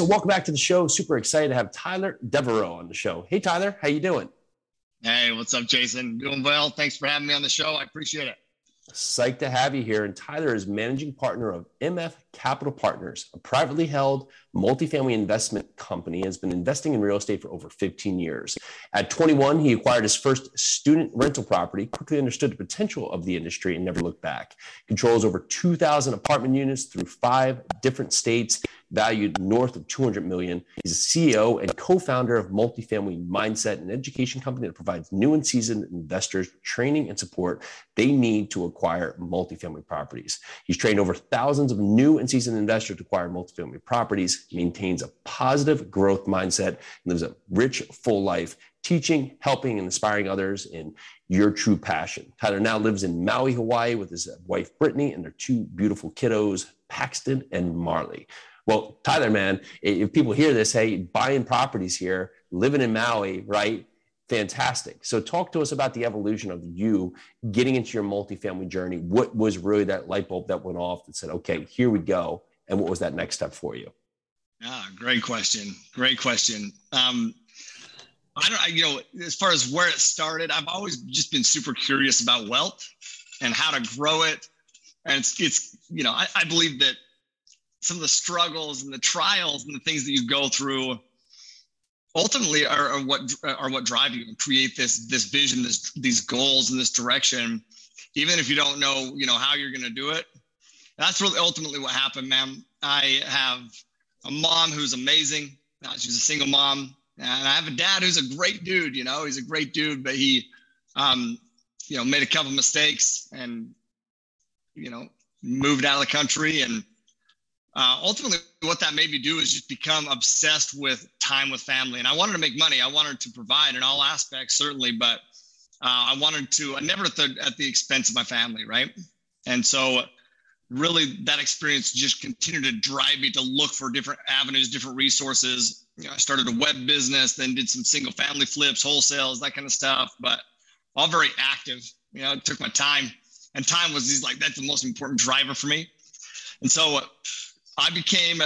right, so welcome back to the show. Super excited to have Tyler Deveraux on the show. Hey, Tyler, how you doing? Hey, what's up, Jason? Doing well. Thanks for having me on the show. I appreciate it. Psyched to have you here. And Tyler is managing partner of MF Capital Partners, a privately held multifamily investment company, has been investing in real estate for over 15 years. At 21, he acquired his first student rental property, quickly understood the potential of the industry, and never looked back. Controls over 2,000 apartment units through five different states valued north of 200 million. He's a CEO and co-founder of Multifamily Mindset, an education company that provides new and seasoned investors training and support they need to acquire multifamily properties. He's trained over thousands of new and seasoned investors to acquire multifamily properties, maintains a positive growth mindset, lives a rich, full life, teaching, helping, and inspiring others in your true passion. Tyler now lives in Maui, Hawaii with his wife, Brittany, and their two beautiful kiddos, Paxton and Marley. Well, Tyler, man, if people hear this, hey, buying properties here, living in Maui, right? Fantastic. So, talk to us about the evolution of you getting into your multifamily journey. What was really that light bulb that went off that said, okay, here we go? And what was that next step for you? Ah, great question. Great question. Um, I don't, I, you know, as far as where it started, I've always just been super curious about wealth and how to grow it. And it's, it's you know, I, I believe that some of the struggles and the trials and the things that you go through ultimately are, are what are what drive you and create this this vision this these goals in this direction. Even if you don't know you know how you're going to do it that's really ultimately what happened man i have a mom who's amazing. Uh, she's a single mom. And i have a dad who's a great dude you know he's a great dude but he um you know made a couple mistakes and you know moved out of the country and uh, ultimately what that made me do is just become obsessed with time with family. And i wanted to make money. I wanted to provide in all aspects certainly but uh, i wanted to i never at the, at the expense of my family right? And so really that experience just continued to drive me to look for different avenues different resources. You know, i started a web business then did some single family flips wholesales that kind of stuff but all very active. You know it took my time. And time was these like that's the most important driver for me. And so I became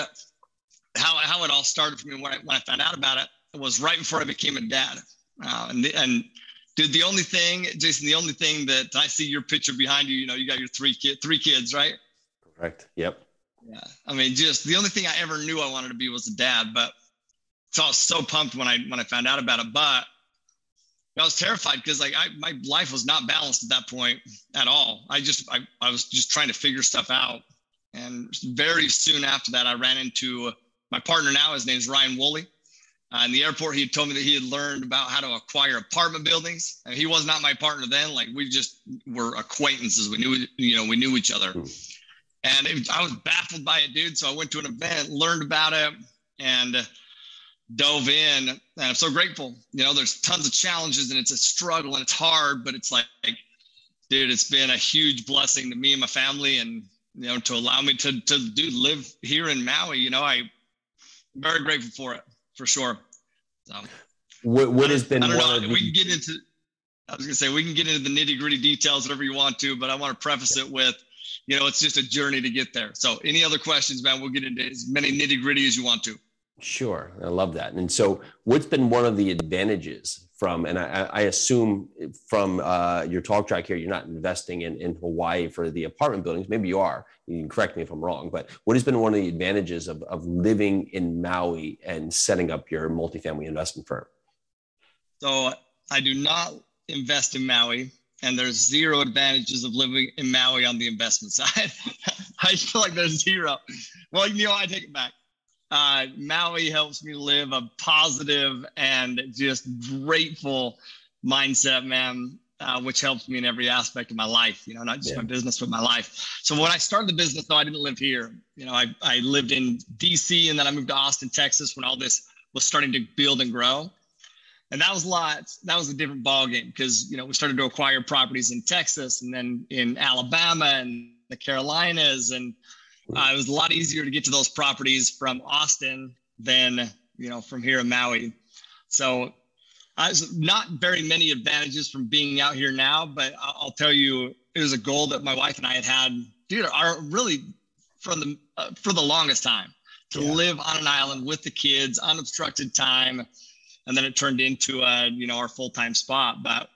how how it all started for me when I when I found out about it was right before I became a dad, uh, and the, and dude, the only thing, Jason, the only thing that I see your picture behind you, you know, you got your three kid three kids, right? Correct. Yep. Yeah. I mean, just the only thing I ever knew I wanted to be was a dad, but so I was so pumped when I when I found out about it, but I was terrified because like I, my life was not balanced at that point at all. I just I, I was just trying to figure stuff out and very soon after that, I ran into my partner now. His name is Ryan Woolley. Uh, in the airport, he had told me that he had learned about how to acquire apartment buildings. And he was not my partner then. Like we just were acquaintances. We knew, you know, we knew each other. Hmm. And it, I was baffled by it, dude. So I went to an event, learned about it, and dove in. And I'm so grateful. You know, there's tons of challenges, and it's a struggle, and it's hard. But it's like, dude, it's been a huge blessing to me and my family, and you know, to allow me to to do live here in Maui. You know, I'm very grateful for it for sure. So, what what has been one know, of the- we can get into. I was gonna say we can get into the nitty gritty details whatever you want to, but I want to preface it with, you know, it's just a journey to get there. So, any other questions, man? We'll get into as many nitty gritty as you want to. Sure, I love that. And so, what's been one of the advantages from, and I, I assume from uh, your talk track here, you're not investing in, in Hawaii for the apartment buildings. Maybe you are. You can correct me if I'm wrong. But what has been one of the advantages of, of living in Maui and setting up your multifamily investment firm? So, I do not invest in Maui and there's zero advantages of living in Maui on the investment side. I feel like there's zero. Well, you know, I take it back uh, Maui helps me live a positive and just grateful mindset, man, uh, which helps me in every aspect of my life, you know, not just yeah. my business, but my life. So when I started the business, though, I didn't live here. You know, I, I lived in DC and then I moved to Austin, Texas when all this was starting to build and grow. And that was a lot. That was a different ballgame because, you know, we started to acquire properties in Texas and then in Alabama and the Carolinas and uh, it was a lot easier to get to those properties from Austin than you know from here in Maui. So, uh, not very many advantages from being out here now, but I'll tell you, it was a goal that my wife and I had had, dude, are really from the uh, for the longest time to yeah. live on an island with the kids, unobstructed time, and then it turned into a you know our full time spot. But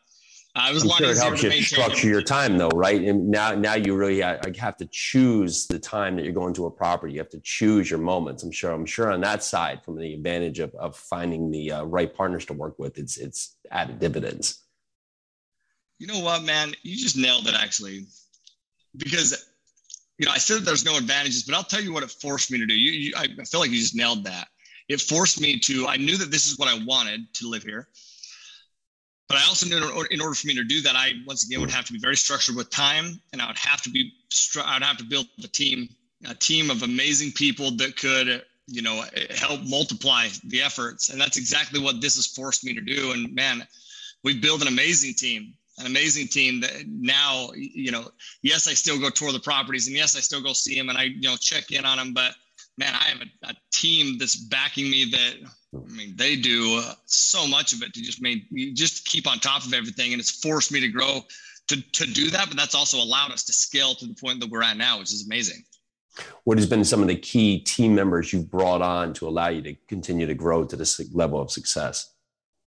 uh, it was I'm a lot sure it helps you structure your time though, right? And now now you really have to choose the time that you're going to a property. You have to choose your moments. I'm sure. I'm sure on that side, from the advantage of of finding the uh, right partners to work with, it's it's added dividends. You know what, man? You just nailed it actually, because you know, I said there's no advantages, but I'll tell you what it forced me to do. You, you, I feel like you just nailed that. It forced me to. I knew that this is what I wanted to live here, but I also knew in order for me to do that, I once again would have to be very structured with time, and I would have to be. I would have to build a team, a team of amazing people that could, you know, help multiply the efforts, and that's exactly what this has forced me to do. And man, we've built an amazing team an amazing team that now, you know, yes, I still go tour the properties and yes, I still go see them and I, you know, check in on them. But man, I have a, a team that's backing me that, I mean, they do uh, so much of it to just make, just keep on top of everything. And it's forced me to grow to, to do that. But that's also allowed us to scale to the point that we're at now, which is amazing. What has been some of the key team members you've brought on to allow you to continue to grow to this level of success?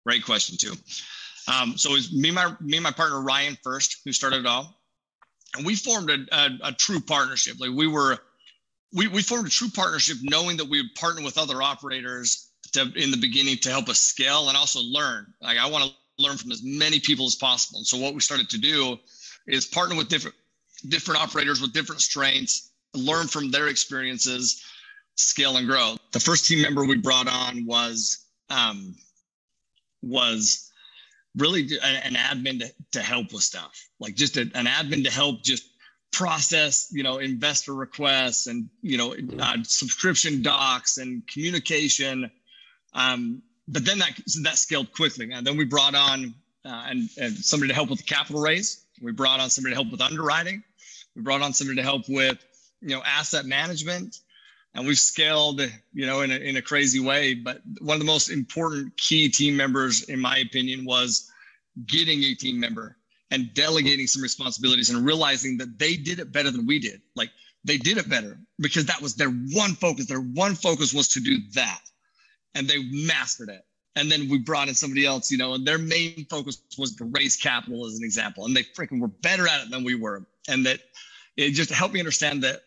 Great question, too. Um, so it was me, my me and my partner Ryan first, who started it all, and we formed a, a, a true partnership. Like we were, we we formed a true partnership, knowing that we would partner with other operators to, in the beginning to help us scale and also learn. Like I want to learn from as many people as possible. And so what we started to do is partner with different different operators with different strengths, learn from their experiences, scale and grow. The first team member we brought on was um, was really an admin to, to help with stuff, like just a, an admin to help just process, you know, investor requests and, you know, uh, subscription docs and communication. Um, but then that, that scaled quickly. And then we brought on uh, and, and somebody to help with the capital raise. We brought on somebody to help with underwriting. We brought on somebody to help with, you know, asset management and we've scaled, you know, in a, in a crazy way. But one of the most important key team members, in my opinion, was getting a team member and delegating some responsibilities and realizing that they did it better than we did. Like they did it better because that was their one focus. Their one focus was to do that, and they mastered it. And then we brought in somebody else, you know, and their main focus was to raise capital as an example. And they freaking were better at it than we were. And that it just helped me understand that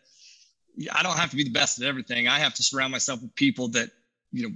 I don't have to be the best at everything. I have to surround myself with people that, you know,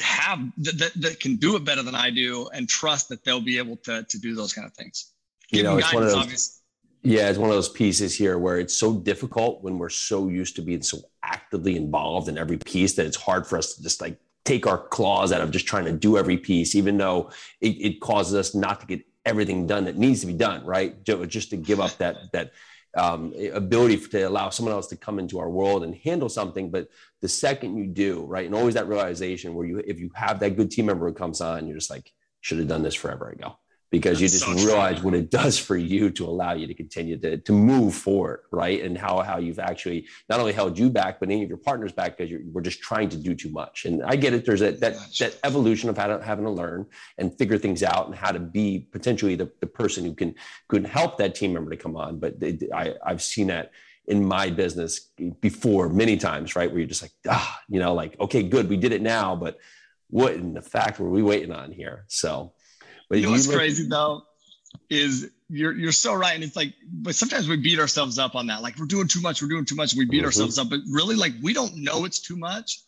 have that, that, that can do it better than I do and trust that they'll be able to, to do those kind of things. You know, it's one of those, obvious. yeah, it's one of those pieces here where it's so difficult when we're so used to being so actively involved in every piece that it's hard for us to just like take our claws out of just trying to do every piece, even though it, it causes us not to get everything done that needs to be done, right? Just to give up that, that, um, ability to allow someone else to come into our world and handle something. But the second you do, right, and always that realization where you, if you have that good team member who comes on, you're just like, should have done this forever ago because you just so realize true. what it does for you to allow you to continue to, to move forward, right? And how, how you've actually not only held you back, but any of your partners back because you we're just trying to do too much. And I get it. There's that, that, that evolution of how to, having to learn and figure things out and how to be potentially the, the person who can, can help that team member to come on. But they, I, I've seen that in my business before many times, right? Where you're just like, ah, you know, like, okay, good, we did it now, but what in the fact were we waiting on here? So, but you know what's look- crazy though is you're you're so right, and it's like, but sometimes we beat ourselves up on that. Like we're doing too much, we're doing too much, we beat mm-hmm. ourselves up. But really, like we don't know it's too much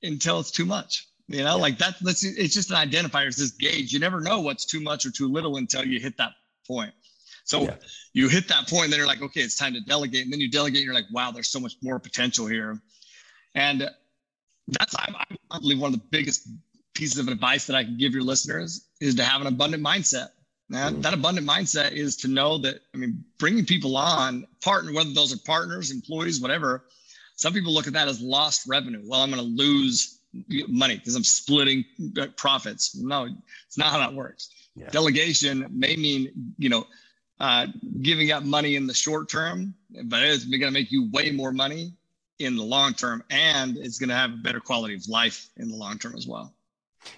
until it's too much. You know, yeah. like that. That's it's just an identifier. It's this gauge. You never know what's too much or too little until you hit that point. So yeah. you hit that point, and then you're like, okay, it's time to delegate. And then you delegate, and you're like, wow, there's so much more potential here. And that's I, I believe one of the biggest pieces of advice that I can give your listeners is to have an abundant mindset. That, that abundant mindset is to know that, I mean, bringing people on, partner, whether those are partners, employees, whatever, some people look at that as lost revenue. Well, I'm going to lose money because I'm splitting uh, profits. No, it's not how that works. Yeah. Delegation may mean, you know, uh, giving up money in the short term, but it's going to make you way more money in the long term, and it's going to have a better quality of life in the long term as well.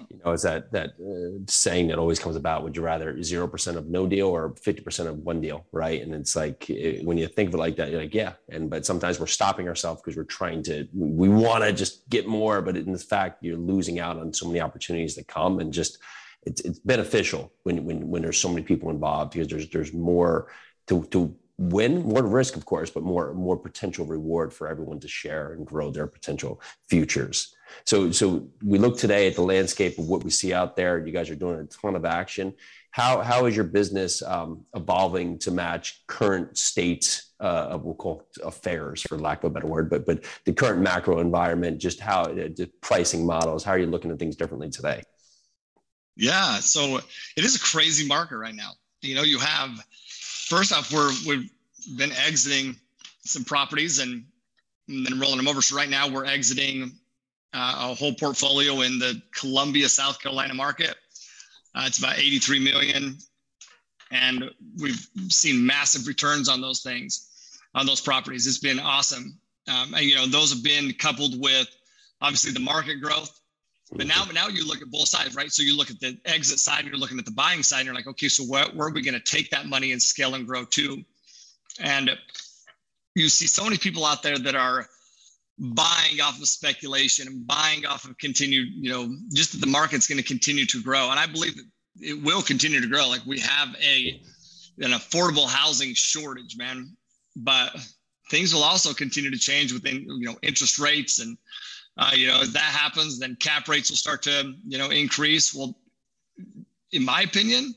You know, it's that that uh, saying that always comes about. Would you rather zero percent of no deal or fifty percent of one deal, right? And it's like it, when you think of it like that, you're like, yeah. And but sometimes we're stopping ourselves because we're trying to. We want to just get more, but in the fact, you're losing out on so many opportunities that come, and just it's it's beneficial when when when there's so many people involved because there's there's more to to win more risk of course but more more potential reward for everyone to share and grow their potential futures. So so we look today at the landscape of what we see out there. You guys are doing a ton of action. How how is your business um, evolving to match current state uh, of we'll call affairs for lack of a better word but but the current macro environment just how uh, the pricing models how are you looking at things differently today? Yeah so it is a crazy market right now. You know you have first off, we're we've been exiting some properties and, then rolling them over. So right now we're exiting uh, a whole portfolio in the Columbia, South Carolina market. Uh, it's about 83 million, and we've seen massive returns on those things, on those properties. It's been awesome. Um, and you know those have been coupled with obviously the market growth but now, now you look at both sides, right? So you look at the exit side, and you're looking at the buying side, and you're like, okay, so where, where are we going to take that money and scale and grow to? And you see so many people out there that are buying off of speculation and buying off of continued, you know, just that the market's going to continue to grow. And I believe that it will continue to grow. Like we have a an affordable housing shortage, man. But things will also continue to change within, you know, interest rates and uh, you know, as that happens, then cap rates will start to, you know, increase. Well, in my opinion,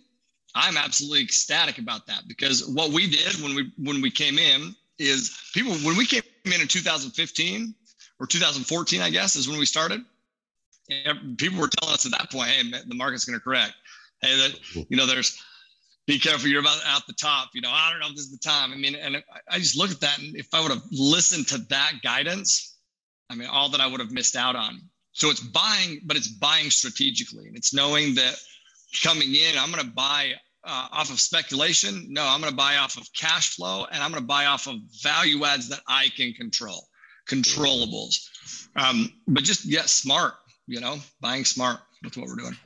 I'm absolutely ecstatic about that because what we did when we when we came in is people when we came in in 2015 or 2014, I guess, is when we started. People were telling us at that point, "Hey, the market's going to correct. Hey, that you know, there's be careful. You're about out the top. You know, I don't know if this is the time. I mean, and I just look at that, and if I would have listened to that guidance, I mean, all that I would have missed out on. So it's buying, but it's buying strategically. And it's knowing that coming in, I'm going to buy uh, off of speculation. No, I'm going to buy off of cash flow and I'm going to buy off of value adds that I can control, controllables. Um, but just get smart, you know, buying smart with what we're doing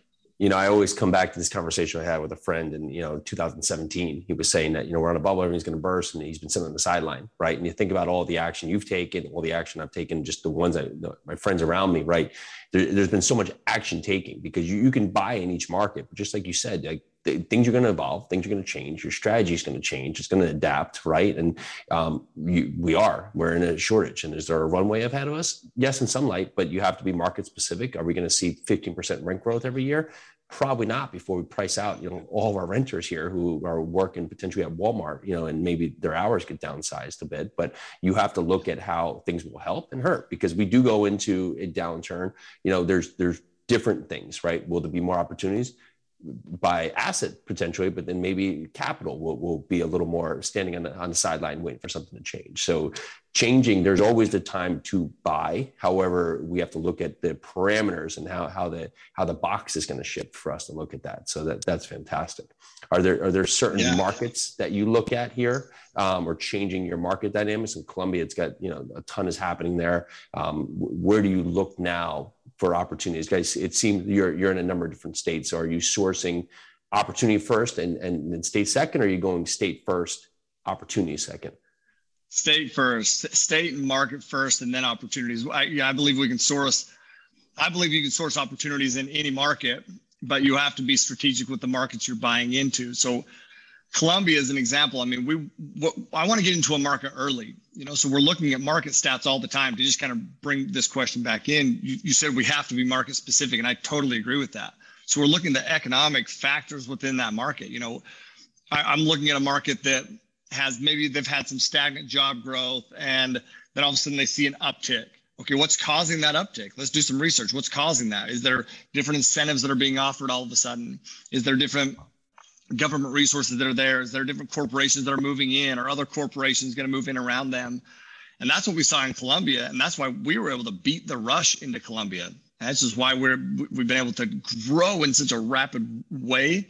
you know, I always come back to this conversation I had with a friend in, you know, 2017. He was saying that, you know, we're on a bubble, everything's going to burst, and he's been sitting on the sideline, right? And you think about all the action you've taken, all the action I've taken, just the ones that my friends around me, right? There, has been so much action taking because you, you can buy in each market, but just like you said, like things are going to evolve, things are going to change, your strategy is going to change, it's going to adapt, right? And um, you, we are, we're in a shortage. And is there a runway ahead of us? Yes, in some light, but you have to be market specific. Are we going to see 15% rent growth every year? Probably not before we price out, you know, all of our renters here who are working potentially at Walmart, you know, and maybe their hours get downsized a bit. But you have to look at how things will help and hurt because we do go into a downturn. You know, there's there's different things, right? Will there be more opportunities? By asset potentially, but then maybe capital will, will be a little more standing on the, on the sideline waiting for something to change. So changing, there's always the time to buy. However, we have to look at the parameters and how, how the how the box is going to shift for us to look at that. So that that's fantastic. Are there are there certain yeah. markets that you look at here um, or changing your market dynamics? In Columbia, it's got you know a ton is happening there. Um, where do you look now for opportunities? Guys, it seems you're you're in a number of different states. So are you sourcing opportunity first and and then state second? Or are you going state first, opportunity second? State first, state and market first, and then opportunities. I, yeah, I believe we can source. I believe you can source opportunities in any market, but you have to be strategic with the markets you're buying into. So Columbia is an example. I mean, we I want to get into a market early, you know, so we're looking at market stats all the time to just kind of bring this question back in. You, you said we have to be market specific, and I totally agree with that. So we're looking at the economic factors within that market. You know, I, I'm looking at a market that has maybe they've had some stagnant job growth, and then all of a sudden they see an uptick. Okay, what's causing that uptick? Let's do some research. What's causing that? Is there different incentives that are being offered all of a sudden? Is there different government resources that are there? Is there different corporations that are moving in? Are other corporations going to move in around them? And that's what we saw in Columbia. and that's why we were able to beat the rush into Columbia. That's just why we're we've been able to grow in such a rapid way,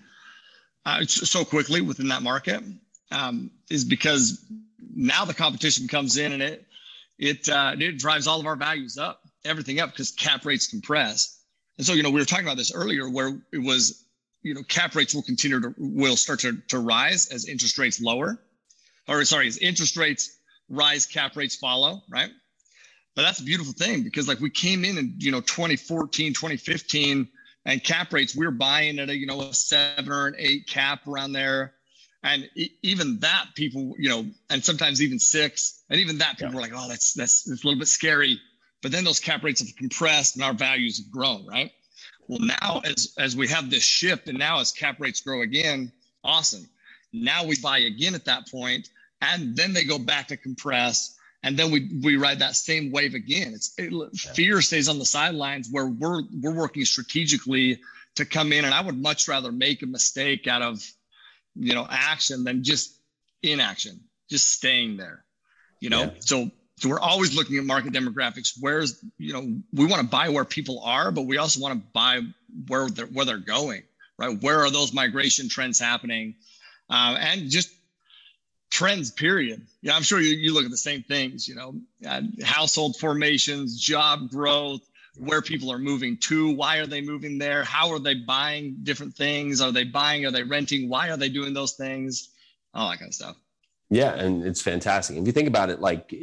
uh, so quickly within that market, um, is because now the competition comes in and it it uh, it drives all of our values up, everything up because cap rates compress. And so, you know, we were talking about this earlier where it was, you know, cap rates will continue to, will start to, to rise as interest rates lower, or sorry, as interest rates rise, cap rates follow, right? But that's a beautiful thing because like we came in in, you know, 2014, 2015, and cap rates, we were buying at a, you know, a seven or an eight cap around there. And even that people, you know, and sometimes even six, and even that people yeah. were like, oh, that's, that's, that's a little bit scary. But then those cap rates have compressed and our values have grown, right? Well, now as as we have this shift, and now as cap rates grow again, awesome. Now we buy again at that point, and then they go back to compress, and then we we ride that same wave again. It's it, fear stays on the sidelines where we're we're working strategically to come in, and I would much rather make a mistake out of you know action than just inaction, just staying there. You know, yeah. so so we're always looking at market demographics. Where's you know we want to buy where people are, but we also want to buy where they're where they're going, right? Where are those migration trends happening, uh, and just trends. Period. Yeah, I'm sure you, you look at the same things. You know, uh, household formations, job growth, where people are moving to, why are they moving there, how are they buying different things, are they buying, are they renting, why are they doing those things, all that kind of stuff. Yeah, and it's fantastic. If you think about it, like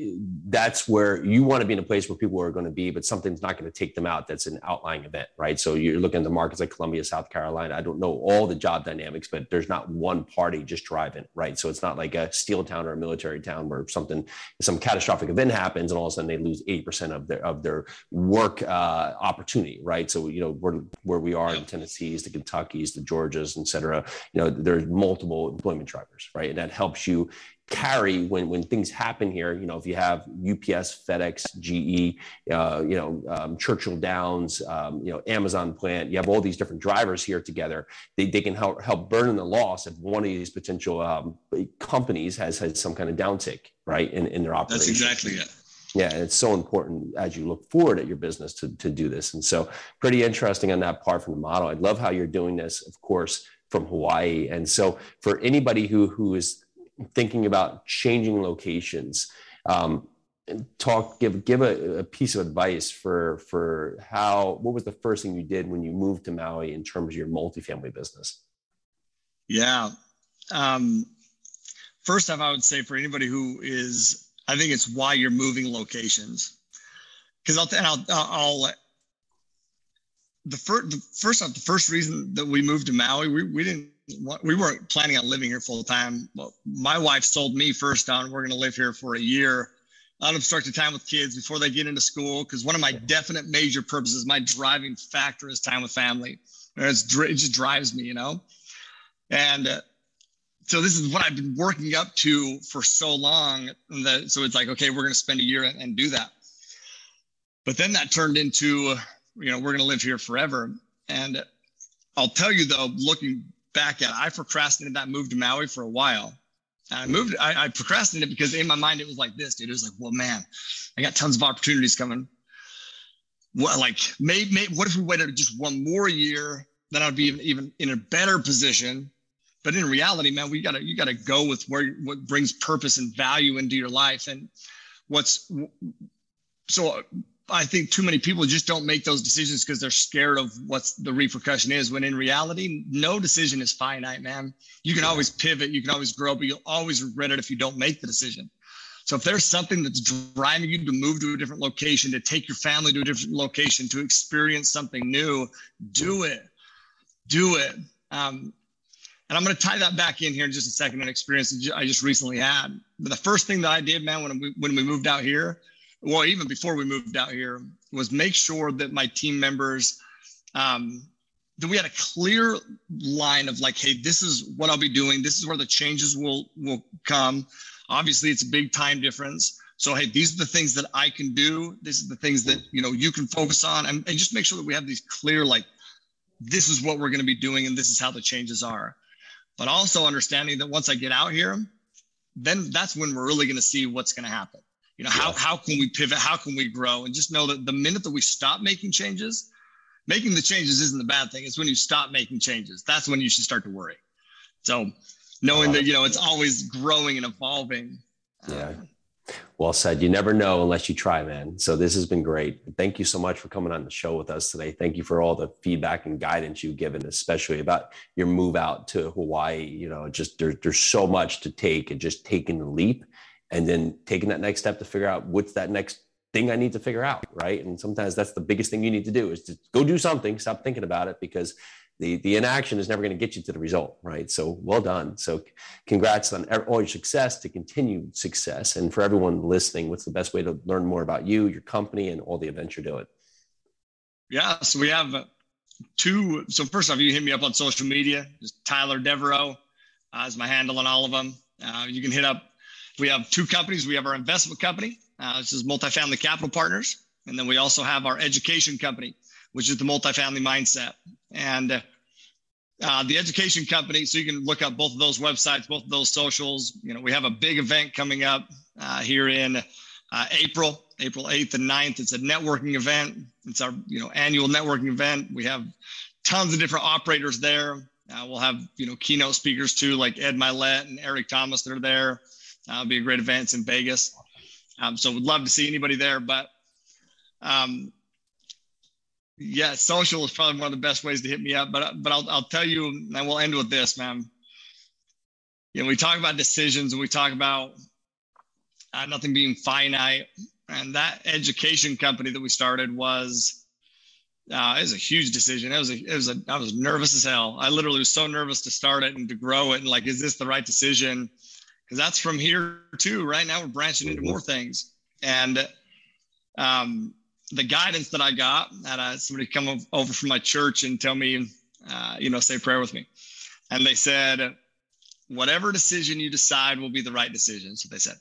that's where you want to be in a place where people are going to be, but something's not going to take them out. That's an outlying event, right? So you're looking at the markets like Columbia, South Carolina. I don't know all the job dynamics, but there's not one party just driving, right? So it's not like a steel town or a military town where something, some catastrophic event happens, and all of a sudden they lose 80% of their of their work uh, opportunity, right? So you know where where we are in Tennessee's, the Kentucky's, the Georgias, et cetera. You know, there's multiple employment drivers, right? And that helps you carry when when things happen here. You know, if you have UPS, FedEx, GE, uh, you know, um, Churchill Downs, um, you know, Amazon plant, you have all these different drivers here together. They, they can help help burden the loss if one of these potential um, companies has had some kind of downtick, right, in, in their operation. That's exactly it. Yeah, and it's so important as you look forward at your business to, to do this. And so, pretty interesting on that part from the model. I love how you're doing this, of course, from Hawaii. And so, for anybody who who is thinking about changing locations. Um, talk give give a, a, piece of advice for for how what was the first thing you did when you moved to Maui in terms of your multifamily business? Yeah. Um, first off, I would say for anybody who is, I think it's why you're moving locations. Because I'll, I'll, I'll, the first, the first off, the first reason that we moved to Maui, we, we didn't we weren't planning on living here full time. My wife sold me first on we're going to live here for a year, unobstructed time with kids before they get into school. Because one of my definite major purposes, my driving factor is time with family. It's, it just drives me, you know. And uh, so this is what I've been working up to for so long. That so it's like, okay, we're going to spend a year and, and do that. But then that turned into, you know, we're going to live here forever. And I'll tell you though, looking back at. I procrastinated that move to Maui for a while. And I moved, I, I procrastinated because in my mind it was like this, dude. It was like, well, man, I got tons of opportunities coming. What, like, maybe, may, what if we waited just one more year? Then I'd be even, even in a better position. But in reality, man, we gotta, you gotta go with where what brings purpose and value into your life. And what's so I think too many people just don't make those decisions because they're scared of what's the repercussion is. When in reality, no decision is finite, man. You can always pivot, you can always grow, but you'll always regret it if you don't make the decision. So if there's something that's driving you to move to a different location, to take your family to a different location, to experience something new, do it. Do it. Um, and I'm going to tie that back in here in just a second. An experience I just recently had. But the first thing that I did, man, when we when we moved out here well, even before we moved out here, was make sure that my team members, um, that we had a clear line of like, hey, this is what I'll be doing. This is where the changes will will come. Obviously, it's a big time difference. So, hey, these are the things that I can do. This is the things that you know you can focus on, and, and just make sure that we have these clear, like, this is what we're going to be doing, and this is how the changes are. But also understanding that once I get out here, then that's when we're really going to see what's going to happen you know how, how can we pivot how can we grow and just know that the minute that we stop making changes making the changes isn't the bad thing it's when you stop making changes that's when you should start to worry so knowing that you know it's always growing and evolving yeah Well said. You never know unless you try, man. So this has been great. Thank you so much for coming on the show with us today. Thank you for all the feedback and guidance you've given, especially about your move out to Hawaii. You know, just there, there's so much to take and just taking the leap and then taking that next step to figure out what's that next thing I need to figure out, right? And sometimes that's the biggest thing you need to do is to go do something, stop thinking about it because the the inaction is never going to get you to the result, right? So well done. So congrats on all your success to continued success. And for everyone listening, what's the best way to learn more about you, your company, and all the events you're doing? Yeah, so we have two. So first off, you hit me up on social media. Just Tyler Deveraux uh, is my handle on all of them. Uh, you can hit up. We have two companies. We have our investment company. Uh, this is Multifamily Capital Partners, and then we also have our education company which is the multifamily mindset. And uh, the education company, so you can look up both of those websites, both of those socials. You know, we have a big event coming up uh, here in uh, April, April 8th and 9th. It's a networking event. It's our, you know, annual networking event. We have tons of different operators there. Uh, we'll have, you know, keynote speakers too, like Ed Mylett and Eric Thomas that are there. It'll be a great event. In Vegas. Um, so would love to see anybody there. But um, yeah, social is probably one of the best ways to hit me up. But but I'll I'll tell you, and we'll end with this, man. You know, we talk about decisions and we talk about uh, nothing being finite, and that education company that we started was uh, it was a huge decision. It was a, it was a, I was nervous as hell. I literally was so nervous to start it and to grow it. And like, is this the right decision? Because that's from here too. Right now, we're branching into more things. And um, the guidance that I got, had uh, somebody come over from my church and tell me, uh, you know, say prayer with me. And they said, whatever decision you decide will be the right decision. So they said,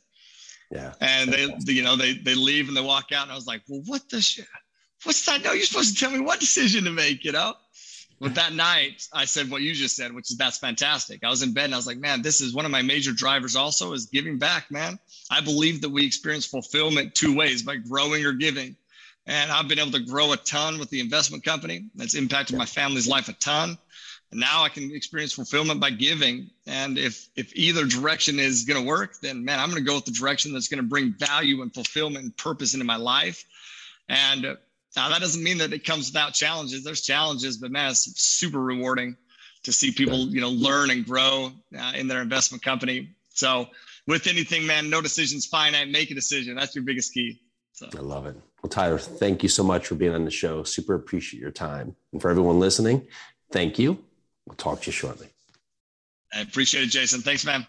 yeah. And they, you know, they, they leave and they walk out and I was like, well, what the shit? What's that? No, you're supposed to tell me what decision to make, you know? But that night I said what you just said, which is that's fantastic. I was in bed and I was like, man, this is one of my major drivers also is giving back, man. I believe that we experience fulfillment two ways by growing or giving. And I've been able to grow a ton with the investment company. That's impacted my family's life a ton. And now I can experience fulfillment by giving. And if if either direction is going to work, then man, I'm going to go with the direction that's going to bring value and fulfillment and purpose into my life. And now that doesn't mean that it comes without challenges. There's challenges, but man, it's super rewarding to see people, you know, learn and grow uh, in their investment company. So with anything, man, no decisions finite. Make a decision. That's your biggest key. So. I love it. Well, Tyler, thank you so much for being on the show. Super appreciate your time. And for everyone listening, thank you. We'll talk to you shortly. I appreciate it, Jason. Thanks, man.